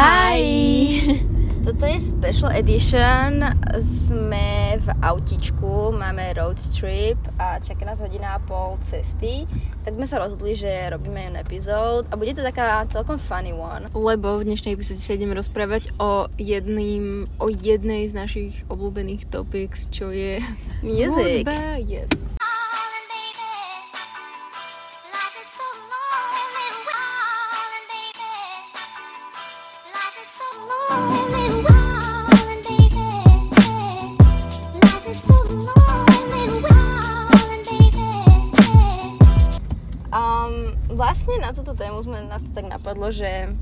Hi! Toto je special edition. Sme v autičku, máme road trip a čaká nás hodina a pol cesty. Tak sme sa rozhodli, že robíme jeden epizód a bude to taká celkom funny one. Lebo v dnešnej epizóde sa ideme rozprávať o, jedným, o jednej z našich obľúbených topics, čo je Music. hudba. Yes. Vlastne na túto tému sme, nás to tak napadlo, že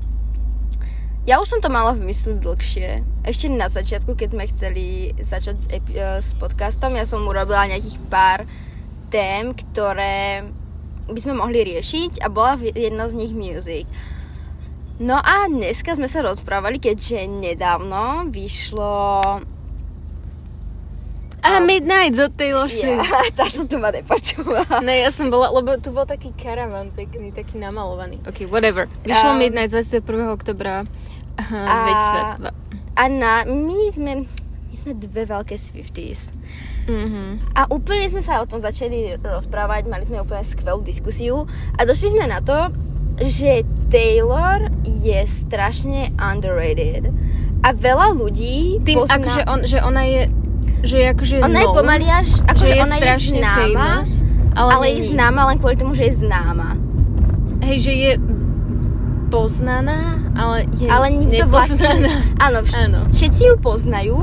ja už som to mala v mysli dlhšie. Ešte na začiatku, keď sme chceli začať s, epi- eh, s podcastom, ja som urobila nejakých pár tém, ktoré by sme mohli riešiť a bola jedna z nich music. No a dneska sme sa rozprávali, keďže nedávno vyšlo... A Midnight od Taylor Ja, Swift. táto tu ma nepočúva. Ne, ja som bola, lebo tu bol taký karavan pekný, taký namalovaný. Ok, whatever. Vyšlo Um, Midnight 21. oktobra A- 2022. A na, my sme, my sme dve veľké Swifties. Mhm. A úplne sme sa o tom začali rozprávať, mali sme úplne skvelú diskusiu a došli sme na to, že Taylor je strašne underrated. A veľa ľudí Tým, pozná... akože on, že ona je, že je akože ona je known, pomaly až, že akože je ona je známa, famous, ale, ale je známa len kvôli tomu, že je známa. Hej, že je poznaná, ale je Ale nikto vlastne... Áno, vš- Áno. všetci ju poznajú,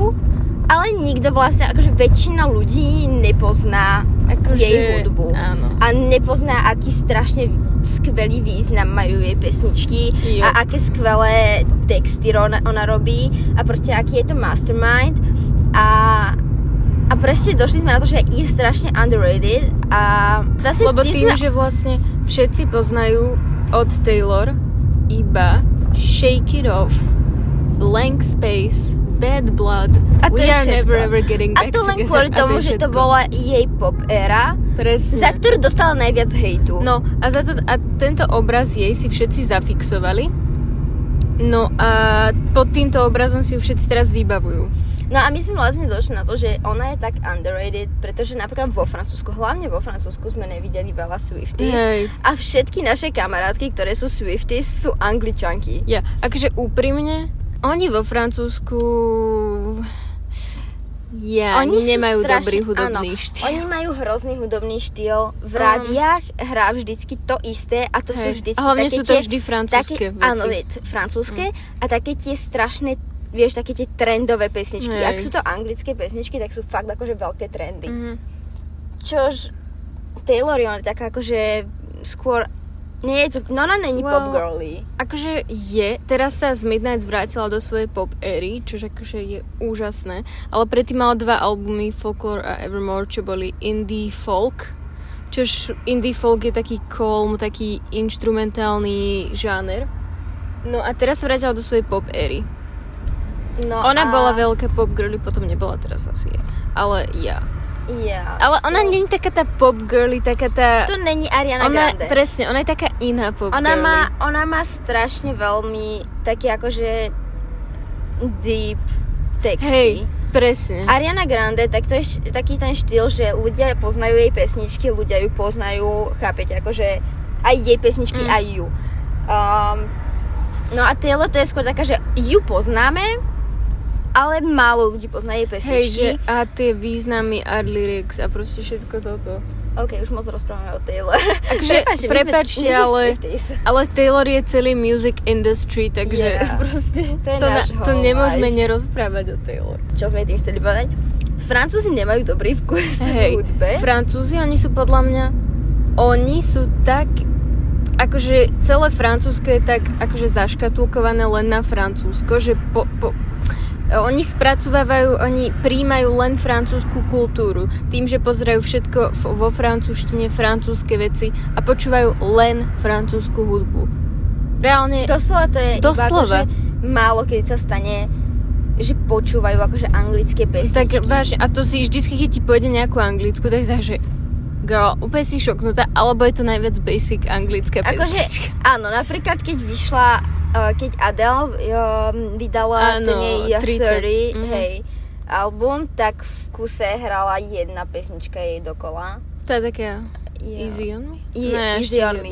ale nikto vlastne, akože väčšina ľudí nepozná Akože, jej hudbu. Áno. A nepozná, aký strašne skvelý význam majú jej pesničky Jo. a aké skvelé texty ona, ona robí a proste aký je to mastermind a, a presne došli sme na to, že je strašne underrated a vlastne Lebo tým, sme- že vlastne všetci poznajú od Taylor iba Shake It Off, Blank Space, Bad Blood, A to We Are všetko. Never Ever Getting a Back to len Together. kvôli A tomu, je že to bola jej pop éra, Presne. za ktorú dostala najviac hejtu. No a, za to, a tento obraz jej si všetci zafixovali. No a pod týmto obrazom si ju všetci teraz vybavujú. No a my sme vlastne došli na to, že ona je tak underrated, pretože napríklad vo Francúzsku, hlavne vo Francúzsku sme nevideli veľa Swifties. Hej. A všetky naše kamarátky, ktoré sú Swifties, sú angličanky. Ja, akože úprimne, oni vo Francúzsku... Ja, oni sú nemajú strašne- dobrý hudobný áno, štýl. Oni majú hrozný hudobný štýl. V Mm. rádiách hrá vždycky to isté a to sú Hej. vždycky hlavne také sú to tie, vždy francúzske také, veci. Áno, francúzske a také tie strašné vieš, také tie trendové pesničky. Hej. Ak sú to anglické pesničky, tak sú fakt akože veľké trendy. Mhm. Čož Taylor je taká akože skôr nie je to, no ona není Well, pop girly. Akože je, teraz sa z Midnight vrátila do svojej pop éry, čo akože je úžasné, ale predtým mala dva albumy Folklore a Evermore, čo boli indie folk, čož indie folk je taký kolm, taký instrumentálny žáner. No a teraz sa vrátila do svojej pop éry. No a... Ona bola veľká pop girly, potom nebola teraz asi. Ale ja. Ja, Ale ona som- nie je taká tá pop girly, taká tá... To není Ariana ona, Grande. presne, ona je taká iná pop Ona girly. má, ona má strašne veľmi taký akože deep texty. Hej, presne. Ariana Grande, tak to je taký ten štýl, že ľudia poznajú jej pesničky, ľudia ju poznajú, chápete, akože aj jej pesničky, Mm. aj ju. Um, no a Taylor to je skôr taká, že ju poznáme, ale málo ľudí pozná jej Hej, pesničky. že a tie významy, art lyrics a proste všetko toto. OK, už moc rozprávame o Taylor. Akože, Prepáčte, sme ale, ale Taylor je celý music industry, takže Yeah. proste To je to, náš to nemôžeme life. nerozprávať o Taylor. Čo sme tým chceli povedať? Francúzi nemajú dobrý vkus v Hej, hudbe. Francúzi, oni sú podľa mňa, oni sú tak, akože celé Francúzsko je tak akože zaškatulkované len na Francúzsko, že po, po, oni spracovávajú, oni príjmajú len francúzskú kultúru. Tým, že pozerajú všetko vo francúzštine, francúzske veci a počúvajú len francúzsku hudbu. Reálne, Doslova to je Doslova. iba akože málo keď sa stane že počúvajú akože anglické pesničky. tak vážne, a to si vždycky, keď ti pôjde nejakú anglickú, tak že girl, úplne si šoknutá, alebo je to najviac basic anglická Akože, pesnička. áno, napríklad keď vyšla uh, keď Adele uh, vydala Áno, ten jej 30, 30, mhm. hej, album, tak v kuse hrala jedna pesnička jej dokola. To je také Jo. Easy on me? Je- Ne, Easy on me.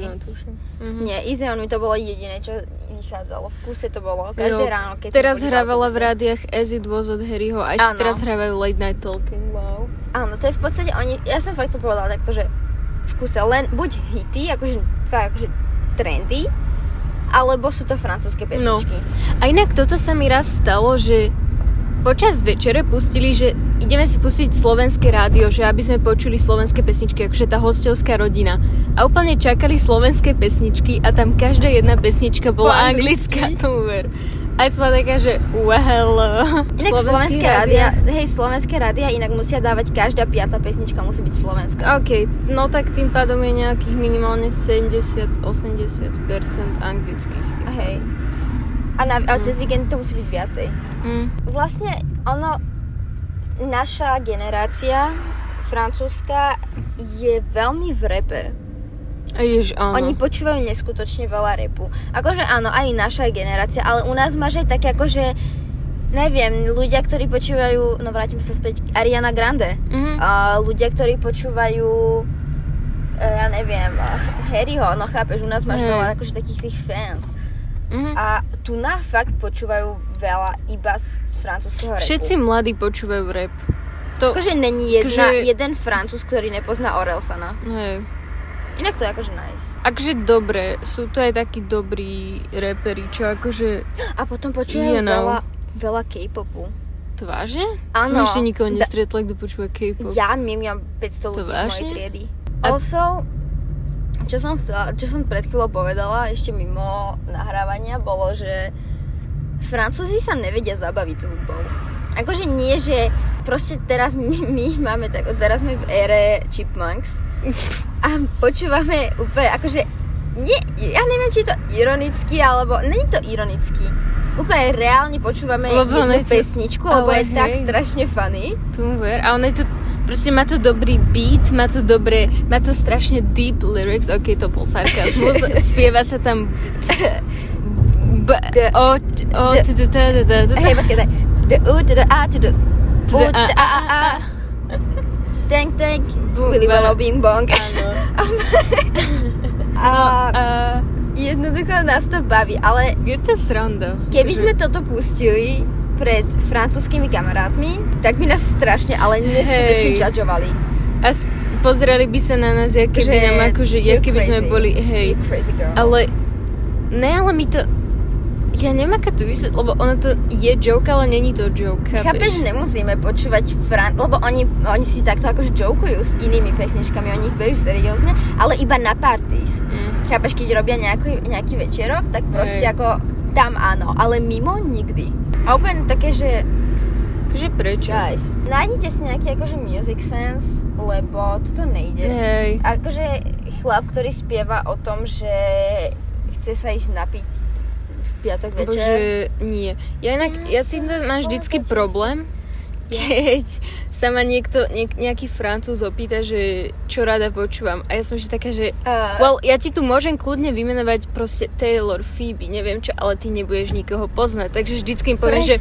Mhm. Nie, Easy on Me to bolo jediné, čo vychádzalo. V kuse to bolo každé Jo, ráno, keď Teraz hrávala v rádiách As It Was od Harryho a ešte teraz hrávajú Late Night Talking, wow. Áno, to je v podstate oni, ja som fakt to povedala takto, že v kuse len buď hity, akože, fakt akože trendy, alebo sú to francúzske No. pesničky. A inak toto sa mi raz stalo, že počas večere pustili, že ideme si pustiť slovenské rádio, že aby sme počuli slovenské pesničky, akože tá hostovská rodina. A úplne čakali slovenské pesničky a tam každá jedna pesnička bola anglická, to uver. A som taká, že well, Inak slovenské rádia, hej, slovenské rádia inak musia dávať, každá piata pesnička musí byť slovenská. OK, no tak tým pádom je nejakých minimálne 70-80% anglických. Tým. Hej. A, na, a cez víkend to musí byť viacej. Mm. Vlastne ono, naša generácia francúzska je veľmi v repe. Jež, áno. Oni počúvajú neskutočne veľa repu. Akože áno, aj naša generácia, ale u nás máš aj také akože neviem, ľudia, ktorí počúvajú, no vrátime sa späť, Ariana Grande. Mhm. A ľudia, ktorí počúvajú e, ja neviem, Harryho, no chápeš, u nás máš Hej. veľa akože takých tých fans. Mhm. A tu na fakt počúvajú veľa iba z francúzského repu. Všetci mladí počúvajú rap. To, Akože není jedna, Akože- jeden francúz, ktorý nepozná Orelsana. hej. Inak to je akože nice. Akože dobre, sú to aj takí dobrí reperi, čo akože... A potom počúvajú You know. veľa, veľa K-popu. To vážne? Som Áno. ešte nikoho nestretla, kto počúva K-pop. Ja milión 500 To ľudí z mojej triedy. A- Also, čo som, chcela, čo som pred chvíľou povedala, ešte mimo nahrávania, bolo, že Francúzi sa nevedia zabaviť s hudbou. Akože nie, že proste teraz my, my máme tak, teraz sme v ére Chipmunks a počúvame úplne, akože nie, ja neviem, či je to ironicky, alebo není to ironicky. Úplne reálne počúvame Lebo jednu to- pesničku, lebo je tak hej. strašne funny. Tomu ver. A ono je to... Proste má to dobrý beat, má to dobré, má to strašne deep lyrics, ok, to bol sarkazmus, spieva sa tam b, D- o, o, D- Hej, počkaj, tak. The U to the A to To U to A, A, A, Tank, tank, Bu- Willy Bing Bong. Áno. A A jednoducho nás to baví, ale je to sranda. keby že- sme toto pustili pred francúzskými kamarátmi, tak by nás strašne, ale neskutočne judgeovali. A pozerali by sa na nás, keby Že nám akože, you're keby sme boli, hej. Crazy girl. Ale, ne, ale mi to, ja neviem, aká to vysvetliť, lebo ono to je joke, ale není to joke, Chápeš, chápeš? nemusíme počúvať Fran... Lebo oni, oni si takto akože jokujú s inými pesničkami, oni ich berú seriózne, ale iba na parties. Mm. Chápeš, keď robia nejaký, nejaký večerok, tak proste Hej. ako tam áno, ale mimo nikdy. A úplne také, že Akože prečo? guys, nájdete si nejaký akože music sense, lebo toto nejde. Hej. Akože chlap, ktorý spieva o tom, že chce sa ísť napiť v piatok večer. Bože, nie. Ja inak, ja si to mám vždycky problém, keď sa ma niekto, niek, nejaký francúz opýta, že čo rada počúvam. A ja som vždy taká, že Uh, well, ja ti tu môžem kľudne vymenovať proste Taylor, Phoebe, neviem čo, ale ty nebudeš nikoho poznať. Takže vždycky im poviem, že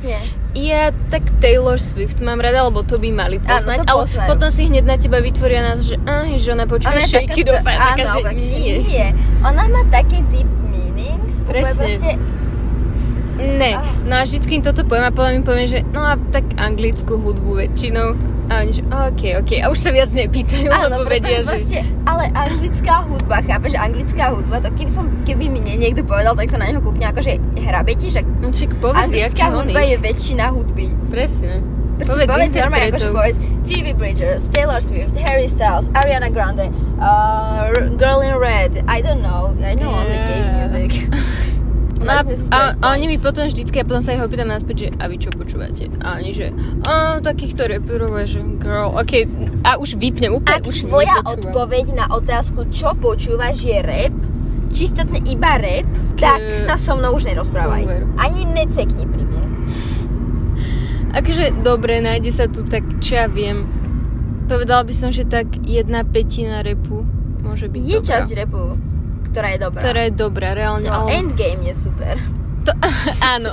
ja tak Taylor Swift mám rada, lebo to by mali poznať. to ale poznajú. potom si hneď na teba vytvoria nás, že, ah, že ona počúva Ona Shake It Off. Stra- taká, áno, že nie. nie. Ona má také deep Presne. Proste, Ne, no a im toto poviem a potom im poviem, že no a tak anglickú hudbu väčšinou. A oni, že OK, OK. A už sa viac nepýtajú, áno, lebo vedia, že... proste, ale anglická hudba, chápeš, anglická hudba, to keby, som, keby mi nie, niekto povedal, tak sa na neho kúkne, akože hrabe ti, že No, Však povedz, anglická hudba je väčšina hudby. Presne. Proste Povedz povedz, normálne, akože povedz Phoebe Bridgers, Taylor Swift, Harry Styles, Ariana Grande, uh, Girl in Red, I don't know, I know only gay Yeah. music. No a, a, a oni mi potom vždycky, a potom sa ich opýtam naspäť, že a vy čo počúvate? A oni, že a takýchto reperov, že girl, ok, a už vypnem, úplne Ak už tvoja nepočúvam. odpoveď na otázku, čo počúvaš, je rap, čistotne iba rap, tak sa so mnou už nerozprávaj. Ani necekni pri mne. Akože dobre, nájde sa tu tak, čo ja viem. Povedala by som, že tak jedna petina repu môže byť Je dobrá. časť rapu, ktorá je dobrá. Ktorá je dobrá, reálne, no, ale... Endgame je super. To, áno.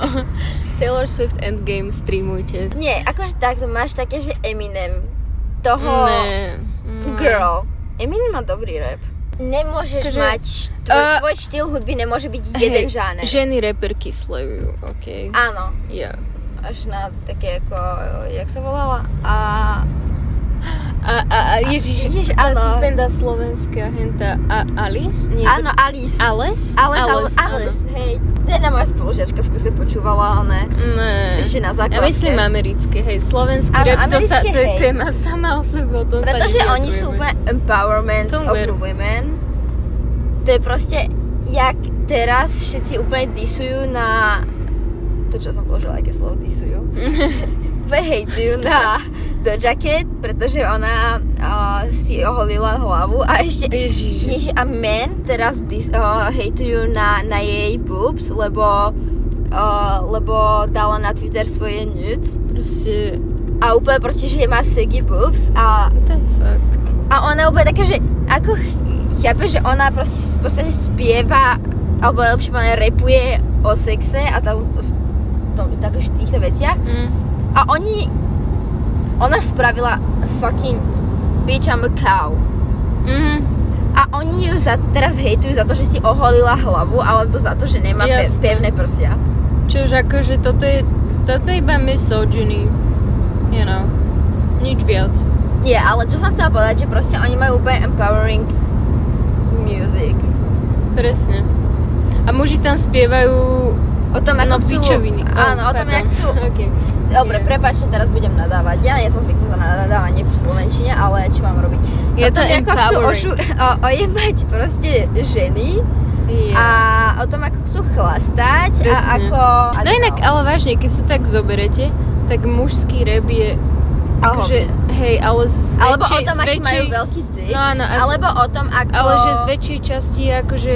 Taylor Swift Endgame streamujte. Nie, akože takto máš také, že Eminem. Toho... Ne. Mm. Girl. Eminem má dobrý rap. Nemôžeš Akože, mať... št- uh, tvoj štýl hudby nemôže byť jeden Hej, žáner. Ženy reperky slejujú, OK. Áno. Ja. Až na také ako... Jak sa volala? A... A, a, a ježiš, Ježiš, áno. benda slovenská henta a Alice? Nie, Áno, Alice. Alice? Alice, Alice, Alice, Alice, hej. To jedna moja spolužiačka v kuse počúvala, ale Ne. ešte na Ja základke. myslím americké, hej, slovenský Áno, rap, to, sa, to je téma sama o sebe, o tom Pretože oni sú úplne empowerment Tomu of women. To je proste, jak teraz všetci úplne disujú na... To, čo som položila, aké slovo disujú. úplne hejtujú na Doja Cat, pretože ona uh, si oholila hlavu a ešte... Ježiš. Ježi, a men teraz dis, uh, hejtujú na, na jej boobs, lebo, uh, lebo dala na Twitter svoje nudes Proste, a úplne proste, že má seggy boobs a what the fuck. a ona úplne také, že ako ch- chápe, že ona proste v podstate spieva, alebo lepšie povedané, repuje o sexe a tam v tom, tak, týchto veciach. Mm. A oni, ona spravila fucking bitch I'm a cow. Mm. A oni ju za, teraz hejtujú za to, že si oholila hlavu, alebo za to, že nemá pe- pevné prsia. Čiže akože toto je, toto je iba misogyny. You know. Nič viac. Nie, ale čo som chcela povedať, že proste oni majú úplne empowering music. Presne. A muži tam spievajú O tom, ako no, chcú... pičoviny. Áno, o tom, jak chcú... okay. Dobre, Nie. prepáčte, teraz budem nadávať. Ja nie som zvyknutá na nadávanie v Slovenčine, ale čo mám robiť? Je o tom, to ako chcú ošu, o, ojebať proste ženy Yeah. a o tom, ako chcú chlastať a Presne. ako... a No inak, ale vážne, keď sa tak zoberete, tak mužský rap je akože, hej, ale z Alebo o väčšej, tom, aký majú väčšej, veľký dick. No áno, z- alebo o tom, ako... ale že z väčšej časti akože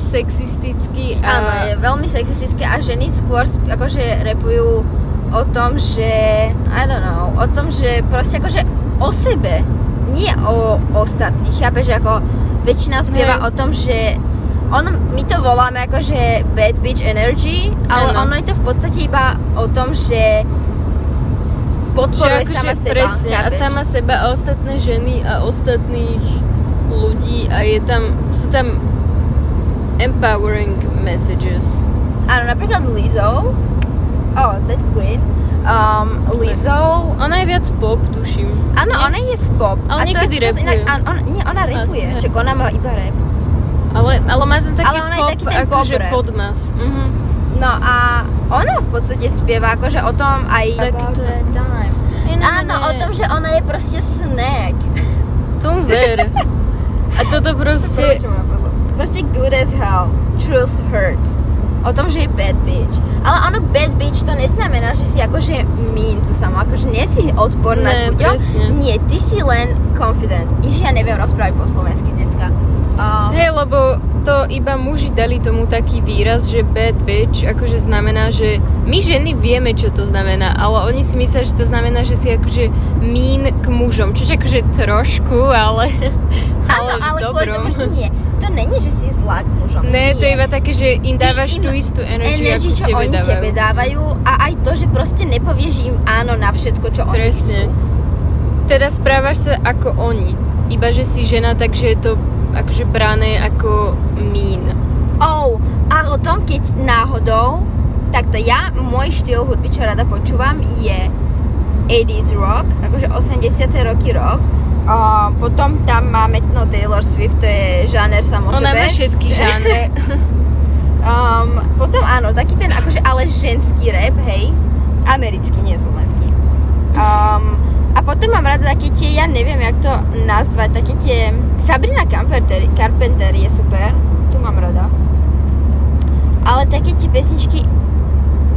sexistický a... Áno, je veľmi sexistické a ženy skôr akože repujú o tom, že I don't know, o tom, že proste akože o sebe, nie o ostatných. Chápeš, že ako väčšina spieva Hej. o tom, že ono, my to voláme akože bad bitch energy, ale Áno. ono je to v podstate iba o tom, že podporuje Že sama akože seba. Presne, a chápeš? sama seba a ostatné ženy a ostatných ľudí a je tam, sú tam empowering messages. Áno, napríklad Lizzo, oh, that queen, um, Lizzo, Ona je viac pop, tuším. Áno, ona je v pop. Ale A je- niekedy to je inak, rapuje. áno, ona, nie, ona rapuje. Asi. Čak ona má iba rap. Ale, ale má ten taký Ale ona je pop, taký ten pop akože rap. podmas. Mhm. No a ona v podstate spieva akože o tom aj... Taký to- time. Áno, ne. o tom, že ona je proste snack. Tomu ver. A toto proste... Proste good as hell. Truth hurts. O tom, že je bad bitch. Ale ono bad bitch to neznamená, že si akože mean tu samo. Akože nie si odporná Ne, ľuďom. presne. Nie, ty si len confident. Ježi, ja neviem rozprávať po slovensky dneska. Um, Hej, lebo to iba muži dali tomu taký výraz, že bad bitch, akože znamená, že my ženy vieme, čo to znamená, ale oni si myslia, že to znamená, že si akože mean k mužom, čo akože trošku, ale, Áno, ale kvôli dobrom. tomu, že nie. To není, že si zlá k mužom. Ne, to je nie. iba také, že im Ty dávaš im tú istú energy, energy, čo tebe oni dávajú. tebe dávajú a aj to, že proste nepovieš im áno na všetko, čo oni Presne. Teda správaš sa ako oni, iba že si žena, takže je to akože brané ako mean. Oh, a o tom, keď náhodou, takto ja, môj štýl hudby, čo rada počúvam, je 80s rock, akože 80. roky rock. A potom tam máme, no Taylor Swift, to je žáner samo Ona sebe. má všetky žánre. Um, potom áno, taký ten akože ale ženský rap, hej. Americký, nie slovenský. Um, a potom mám rada také tie, ja neviem, jak to nazvať, také tie... Sabrina Carpenter, Carpenter je super, tu mám rada. Ale také tie pesničky...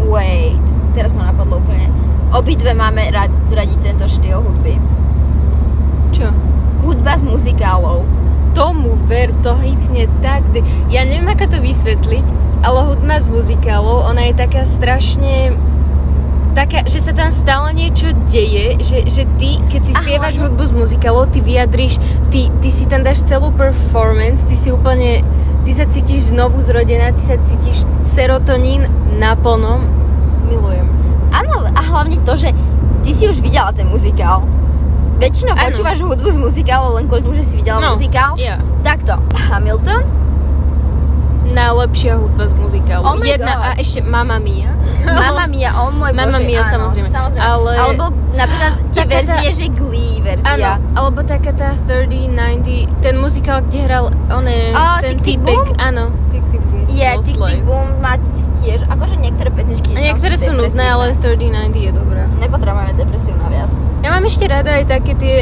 Wait, teraz ma napadlo úplne. Obidve máme rad, radi tento štýl hudby. Čo? Hudba z muzikálov. tomu ver, to hitne tak. de- Ja neviem, ako to vysvetliť, ale hudba z muzikálov, ona je taká strašne taká, že sa tam stále niečo deje, že, že ty, keď si spievaš hlavne- hudbu z muzikálov, ty vyjadríš, ty, ty si tam dáš celú performance, ty si úplne ty sa cítiš znovu zrodená, ty sa cítiš serotonín naplno. Milujem. Áno, a hlavne to, že ty si už videla ten muzikál. Väčšinou Áno. počúvaš hudbu z muzikálu len kvôli tomu, že si videla No, muzikál. ja. Takto, Hamilton, Najlepšia hudba z muzikálu. Oh Jedna God. a ešte Mamma Mia. Mamma Mia, oh môj bože, Mia, áno, samozrejme. samozrejme. Ale- Alebo napríklad tie Taká tá- verzie, že Glee verzia. Áno, alebo taká tá 30, 90, ten muzikál, kde hral on je, Á, ten Boom? áno, Tick Tick Boom. Je, bol Tick. Tick Boom má tiež, akože niektoré pesničky. A niektoré sú nudné, ale 30, 90 je dobrá. Nepotrebujeme depresívna viac. Ja mám ešte rada aj také tie,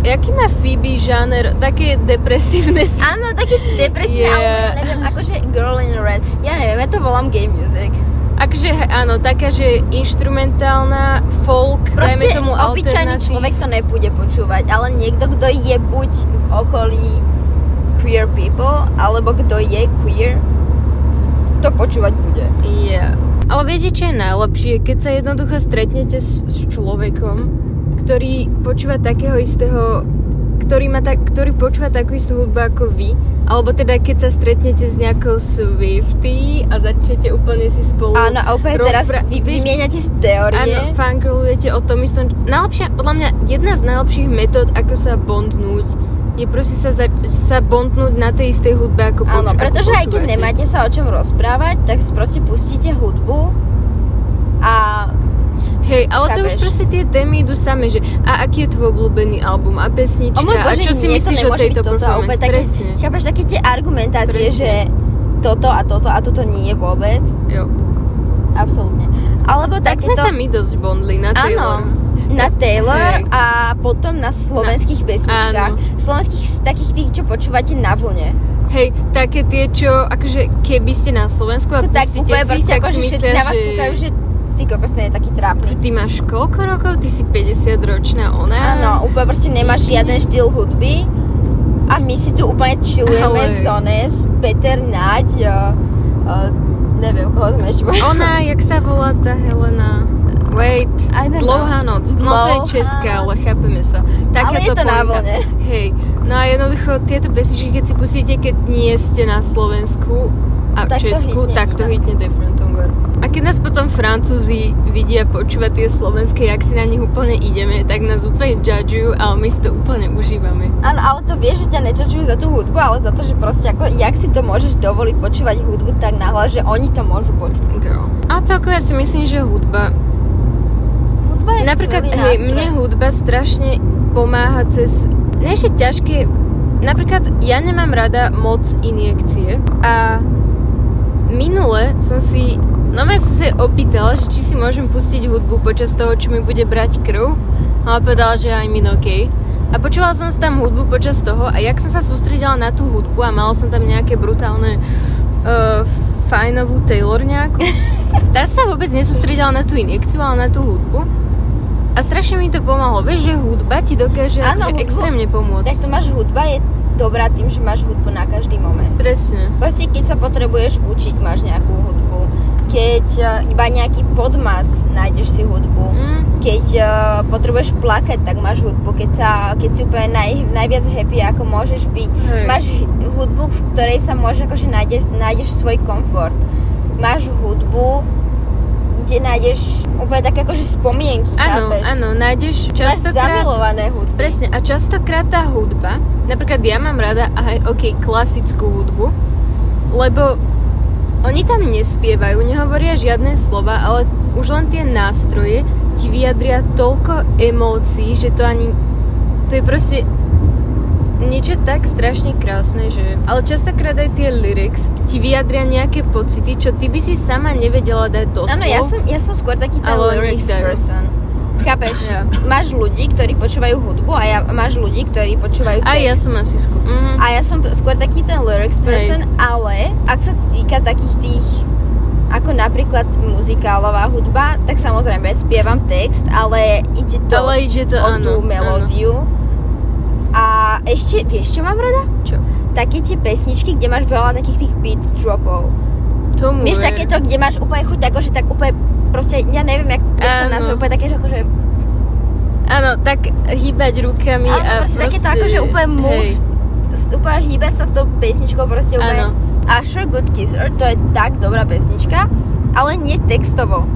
jaký má Phoebe žáner, také depresívne s- Áno, také depresívne, Yeah. ale neviem, akože Girl in Red. Ja neviem, ja to volám gay music. He- áno, taká, že instrumentálna, folk, Proste dajme tomu obyčajný človek to nepôjde počúvať, ale niekto, kto je buď v okolí queer people, alebo kto je queer, to počúvať bude. Yeah. Ale viete, čo je najlepšie? Keď sa jednoducho stretnete s, s človekom, ktorý počúva takého istého ktorý, má tak, ktorý počúva takú istú hudbu ako vy, alebo teda keď sa stretnete s nejakou Swifty a začnete úplne si spolu Áno, a úplne teraz rozpra- vy, vieš, vymieňate si teórie. Áno, fangirlujete o tom istom. Najlepšia, podľa mňa, jedna z najlepších metód, ako sa bondnúť, je proste sa, za, sa bondnúť na tej istej hudbe, ako, Áno, poču, pretože aj keď počúvate. nemáte sa o čom rozprávať, tak si proste pustíte hudbu a Hej, ale to už proste tie témy idú same, že a aký je tvoj obľúbený album a pesnička o môj a Bože, čo si nie, myslíš to o tejto performance? Úplne také, Presne. chápeš, také tie argumentácie, Presne. že toto a toto a toto nie je vôbec. Jo. Absolútne. Alebo Tak sme takéto... sa my dosť bondli na Áno, Taylor. na Taylor Hej. a potom na slovenských pesničkách. áno. Slovenských takých tých, čo počúvate na vlne. Hej, také tie, čo, akože keby ste na Slovensku a To tak pustíte si, tak ako, si že myslia, na vás že... kúkajú, že ty kokos, ten je taký trápny. Ty máš koľko rokov? Ty si 50 ročná ona? Áno, úplne proste nemáš žiaden štýl hudby a my si tu úplne chillujeme Ale- z Ones, Peter Naď, uh, uh, neviem, koho sme ešte. Ona, jak sa volá tá Helena? Wait, dlouhá know. noc. No to je česká, ale chápeme sa. Taká Ale je to na vlne. Hej, no a jednoducho tieto pesničky, keď si pustíte, keď nie ste na Slovensku a Tak to Česku, hitne tak to hitne different over. A keď nás potom Francúzi vidia počúvať tie slovenské, jak si na nich úplne ideme, tak nás úplne judgujú, ale my si to úplne užívame. Áno, ale to vieš, že ťa nečačujú za tú hudbu, ale za to, že proste ako, jak si to môžeš dovoliť počúvať hudbu tak nahlas, že oni to môžu počuť. Girl. A celkovo ja si myslím, že hudba Hudba je Napríklad, hej, nástroj. mne hudba strašne pomáha cez... Nie, že ťažké... Napríklad, ja nemám rada moc injekcie a minule som si... No ja som sa opýtala, že či si môžem pustiť hudbu počas toho, čo mi bude brať krv. A povedala, že aj min OK. A počúvala som si tam hudbu počas toho a jak som sa sústredila na tú hudbu a mala som tam nejaké brutálne uh, fajnovú Taylor nejakú, tá sa vôbec nesústredila na tú injekciu, ale na tú hudbu. A strašne mi to pomohlo. Vieš, že hudba ti dokáže Áno, akože hudbu- extrémne pomôcť. Tak to máš hudba je dobrá tým, že máš hudbu na každý moment. Presne. Proste keď sa potrebuješ učiť, máš nejakú hudbu. Keď uh, iba nejaký podmas, nájdeš si hudbu. Mm, Keď uh, potrebuješ plakať, tak máš hudbu. Keď, sa, keď si úplne naj, najviac happy, ako môžeš byť. Hej. Máš hudbu, v ktorej sa môže, akože nájdeš, nájdeš svoj komfort. Máš hudbu, kde nájdeš úplne také akože spomienky, áno, chápeš? áno, nájdeš Máš častokrát... zamilované hudby. Presne, a častokrát tá hudba, napríklad ja mám rada aj, ok, klasickú hudbu, lebo oni tam nespievajú, nehovoria žiadne slova, ale už len tie nástroje ti vyjadria toľko emócií, že to ani... To je proste niečo tak strašne krásne, že... Ale častokrát aj tie lyrics ti vyjadria nejaké pocity, čo ty by si sama nevedela dať do Áno, ja som, ja som skôr taký ten lyrics person. Chápeš? Ja. Máš ľudí, ktorí počúvajú hudbu a ja, máš ľudí, ktorí počúvajú text. A ja som asi skôr... Mm, A ja som skôr taký ten lyrics person, ale ak sa týka takých tých ako napríklad muzikálová hudba, tak samozrejme spievam text, ale ide to Ale ide to, o áno, tú melódiu. A ešte, vieš čo mám rada? čo? Také tie pesničky, kde máš veľa takých tých beat dropov. Tomu Vieš, je. takéto, kde máš úplne chuť, akože tak úplne, proste, ja neviem, jak, jak to nazvať, úplne také, že akože, Áno, tak hýbať rukami áno, a proste, proste... takéto akože úplne move, hej, s- úplne hýbať sa s tou pesničkou, proste úplne, Áno. Asher Good Kisser, to je tak dobrá pesnička, ale nie textovo.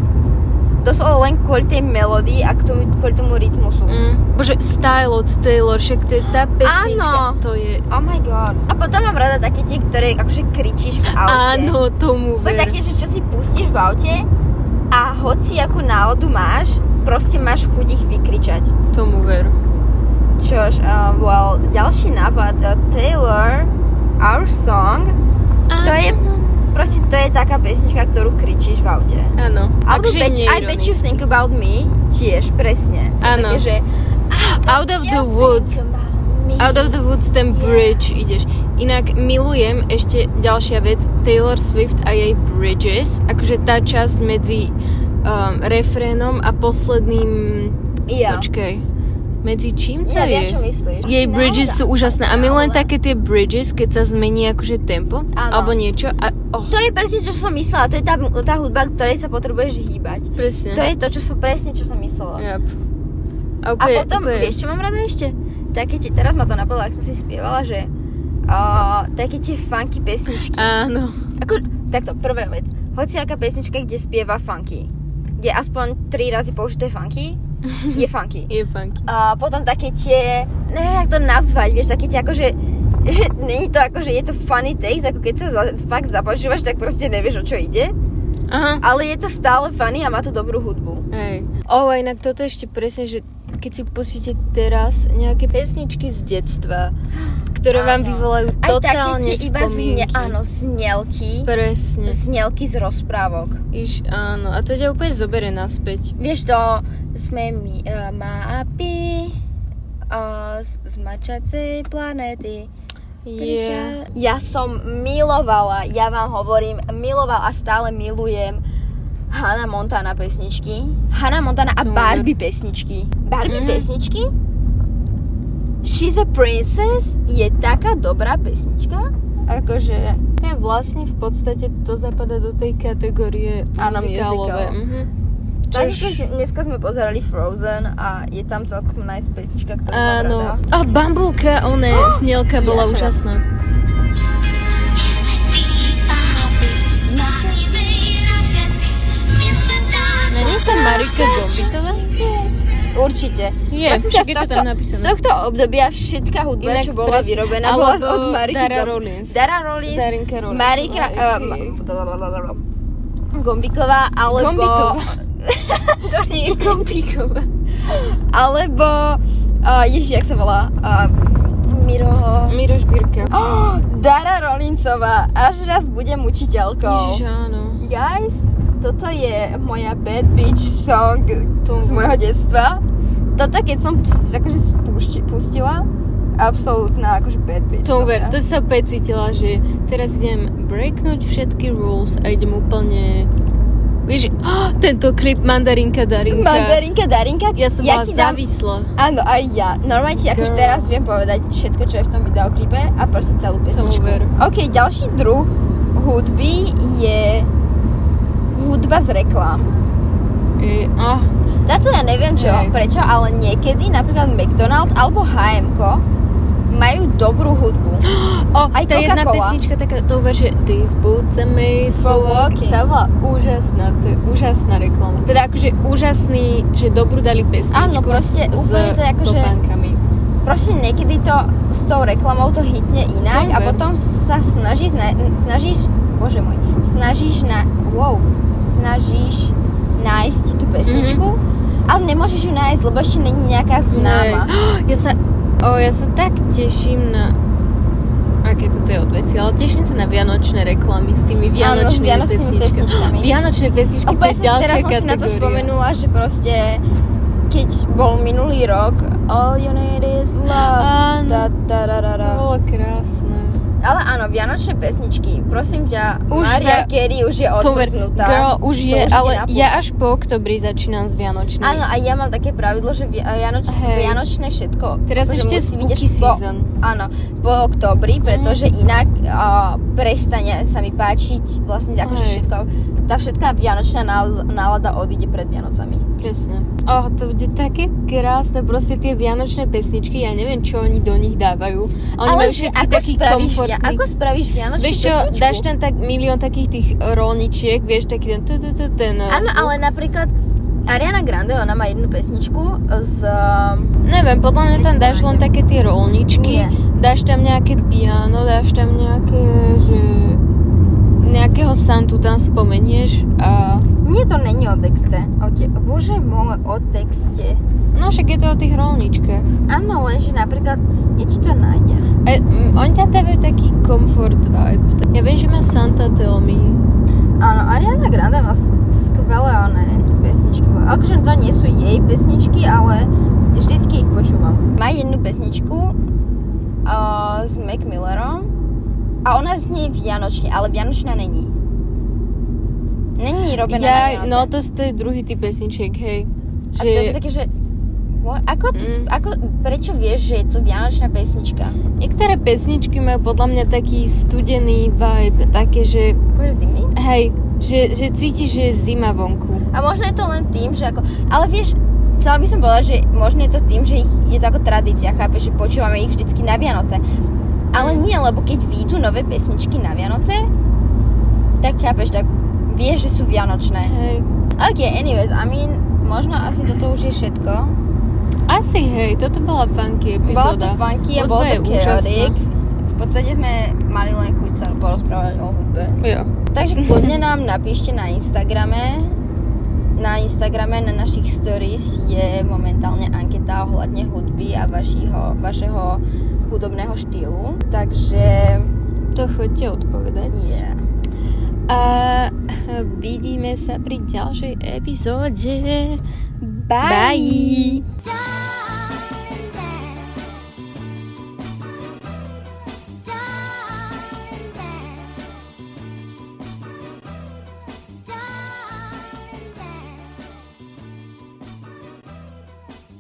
Doslova len kvôli tej melódii a k tomu, kvôli tomu rytmusu. Mm. Bože, Style od Taylor, však to je tá pesnička, Áno. to je... Oh my god. A potom mám rada také tie, ktoré akože kričíš v aute. Áno, tomu ver. také, že čo si pustíš v aute a hoci akú náladu máš, proste máš chuť ich vykričať. Tomu ver. Čož, uh, well, ďalší nápad, uh, Taylor, Our Song, to je, proste to je taká pesnička, ktorú kričíš v aute. Áno. Alebo takže bet, I bet you think about me, tiež, presne. Áno. Také, že Out of the woods. Out of the Woods, ten bridge ideš. Inak milujem ešte ďalšia vec, Taylor Swift a jej bridges, akože tá časť medzi um, refrénom a posledným... Ja. Počkaj. Medzi čím to Ja je? viem, čo myslíš. Jej bridges sú úžasné a milujem také tie bridges, keď sa zmení akože tempo Áno. alebo niečo a oh, To je presne, čo som myslela. To je tá, tá hudba, ktorej sa potrebuješ hýbať. presne. To je to, čo som presne, čo som myslela. Yep. A, A potom, úplne, vieš, čo mám rada ešte? Také teraz ma to napadlo, ak som si spievala, že uh, také tie funky pesničky. Áno. Ako, takto, prvá vec. Hoci aká pesnička, kde spieva funky, kde aspoň tri razy použité funky, je funky. Je funky. A potom také tie, neviem, jak to nazvať, vieš, také tie akože, že není to ako, že je to funny text, ako keď sa za, fakt započúvaš, tak proste nevieš, o čo ide. Aha. Ale je to stále funny a má to dobrú hudbu. Hej. O, a inak toto ešte presne, že keď si pustíte teraz nejaké pesničky z detstva, ktoré vám Áno. vyvolajú Aj totálne také tie iba zne, áno, znelky. Presne. Znelky z rozprávok. Iš, áno. A to ťa úplne zobere naspäť. Vieš to, sme my uh, mapy uh, z, z mačacej planéty. Je. Ja som milovala, ja vám hovorím, milovala a stále milujem Hannah Montana pesničky. Hannah Montana a. Barbie pesničky. Barbie Mhm. pesničky? She's a Princess je taká dobrá pesnička. Akože, je vlastne v podstate, to zapada do tej kategórie Áno, muzikálové. musical. Mhm. tak Čož- dneska sme pozerali Frozen a je tam celkom nice pesnička, ktorú mám Áno. rada. A bambulka, one, oh, snielka bola úžasná. Není to Marika Gombitová? Určite. Je, z je to tam napísané. z tohto obdobia všetká hudba, Inak čo bola presne. vyrobená, bola od Mariky Dara Rollins. Dara Rollins. Darinka Rollins. Marika... Ej, Uh, ej. Gombiková, alebo... Gombitová. Nie, Gombíková. alebo... Uh, ježi, jak sa volá? Uh, Miro... Miroš Birka. Oh, Dara Rollinsová. Až raz budem učiteľkou. Ježiš, áno. Guys, toto je moja bad bitch song To- z môjho detstva. Toto keď som akože spúšti, pustila, absolútna akože bad bitch To som ver, to si sa opäť cítila, že teraz idem breaknúť všetky rules a idem úplne... Vieš, oh, tento klip Mandarinka Darinka. Mandarinka, Darinka, Ja som ja bola závislá. Áno, aj ja. Normálne ti akože teraz viem povedať všetko, čo je v tom videoklipe a proste celú pesničku. ver. OK, ďalší druh hudby je hudba z reklám. E, oh, Táto ja neviem čo, Hej. prečo, ale niekedy napríklad McDonald alebo H&M majú dobrú hudbu. oh, Aj tá jedna pesnička taká, to že These boots are made For walking. Tá bola úžasná, to je úžasná reklama. Teda akože úžasný, že dobrú dali pesničku Áno, proste s, úplne to je akože- topánkami. Proste niekedy to s tou reklamou to hitne inak To a potom sa snažíš, na, snažíš, bože môj, snažíš na, wow, snažíš nájsť tú pesničku, Mhm. ale nemôžeš ju nájsť, lebo ešte není nejaká známa. Nej. Ja sa, o, ja sa tak teším na aké to je odveci, ale teším sa na vianočné reklamy s tými Áno, s vianočnými, vianočnými pesničkami. pesničkami. Vianočné pesničky, to Úplne je ďalšia teraz som si na to kategória. spomenula, že proste keď bol minulý rok All you need is love Áno. da, da, da, da, To da. bolo krásne. Ale áno, vianočné pesničky Prosím ťa, Už Maria za- Carey už je odmrznutá girl, už To je, ide ale ja až po oktobri začínam s vianočnými. Áno, a ja mám také pravidlo, že vi- vianoč, Hej. vianočné všetko Teraz akože ešte spooky po, season. Mhm. Áno, po oktobri, pretože inak uh, prestane sa mi páčiť vlastne akože Hej. všetko tá všetká vianočná nál- nálada odíde pred Vianocami. Presne. Oh, to bude také krásne, proste tie vianočné pesničky, ja neviem, čo oni do nich dávajú. Oni Ale majú všetky ako taký spravíš komfort Ja, ako spravíš vianočnú Vieš čo, pesničku? dáš tam tak milión takých tých rolničiek, vieš, taký ten ten no, Áno, ale napríklad Ariana Grande, ona má jednu pesničku z... Neviem, podľa mňa tam dáš len také tie rolničky, Nie. dáš tam nejaké piano, dáš tam nejaké, že nejakého Santu tam spomenieš a Nie, to není o texte. O te... Bože môj, o texte. no však je to o tých rolničkách. Áno, lenže napríklad, ja ti to nájdem. E, mm, oni tam dávajú taký comfort vibe. Ja viem, že má Santa Tell Me. Áno, Ariana Grande má skvelé oné pesničky. Akože to nie sú jej pesničky, ale vždycky ich počúvam. Má jednu pesničku uh, s Mac Millerom a ona znie vianočne, ale vianočná není. Není robená na Ja, Vianoce. no to, to je druhý typ pesničiek, hej. A to je také, že... What? Ako, to, Mm. ako, prečo vieš, že je to vianočná pesnička? Niektoré pesničky majú podľa mňa taký studený vibe, také, že Akože zimný? hej, že, že cítiš, že je zima vonku. A možno je to len tým, že ako... Ale vieš, chcela by som povedať, že možno je to tým, že ich, je to ako tradícia, chápeš, že počúvame ich vždycky na Vianoce. Ale nie, lebo keď výjdu nové pesničky na Vianoce, tak chápeš, tak vieš, že sú vianočné. Hej. Ok, anyways, I mean, možno asi toto už je všetko. Asi hej, toto bola funky Bolo epizóda. to funky a bolo to chaotic. V podstate sme mali len chuť sa porozprávať o hudbe. Jo. Takže kľudne nám napíšte na Instagrame. Na Instagrame, na našich stories je momentálne anketa ohľadne hudby a vašího, vašeho hudobného štýlu. Takže To chodte odpovedať. yeah. A vidíme sa pri ďalšej epizóde. Bye. Bye.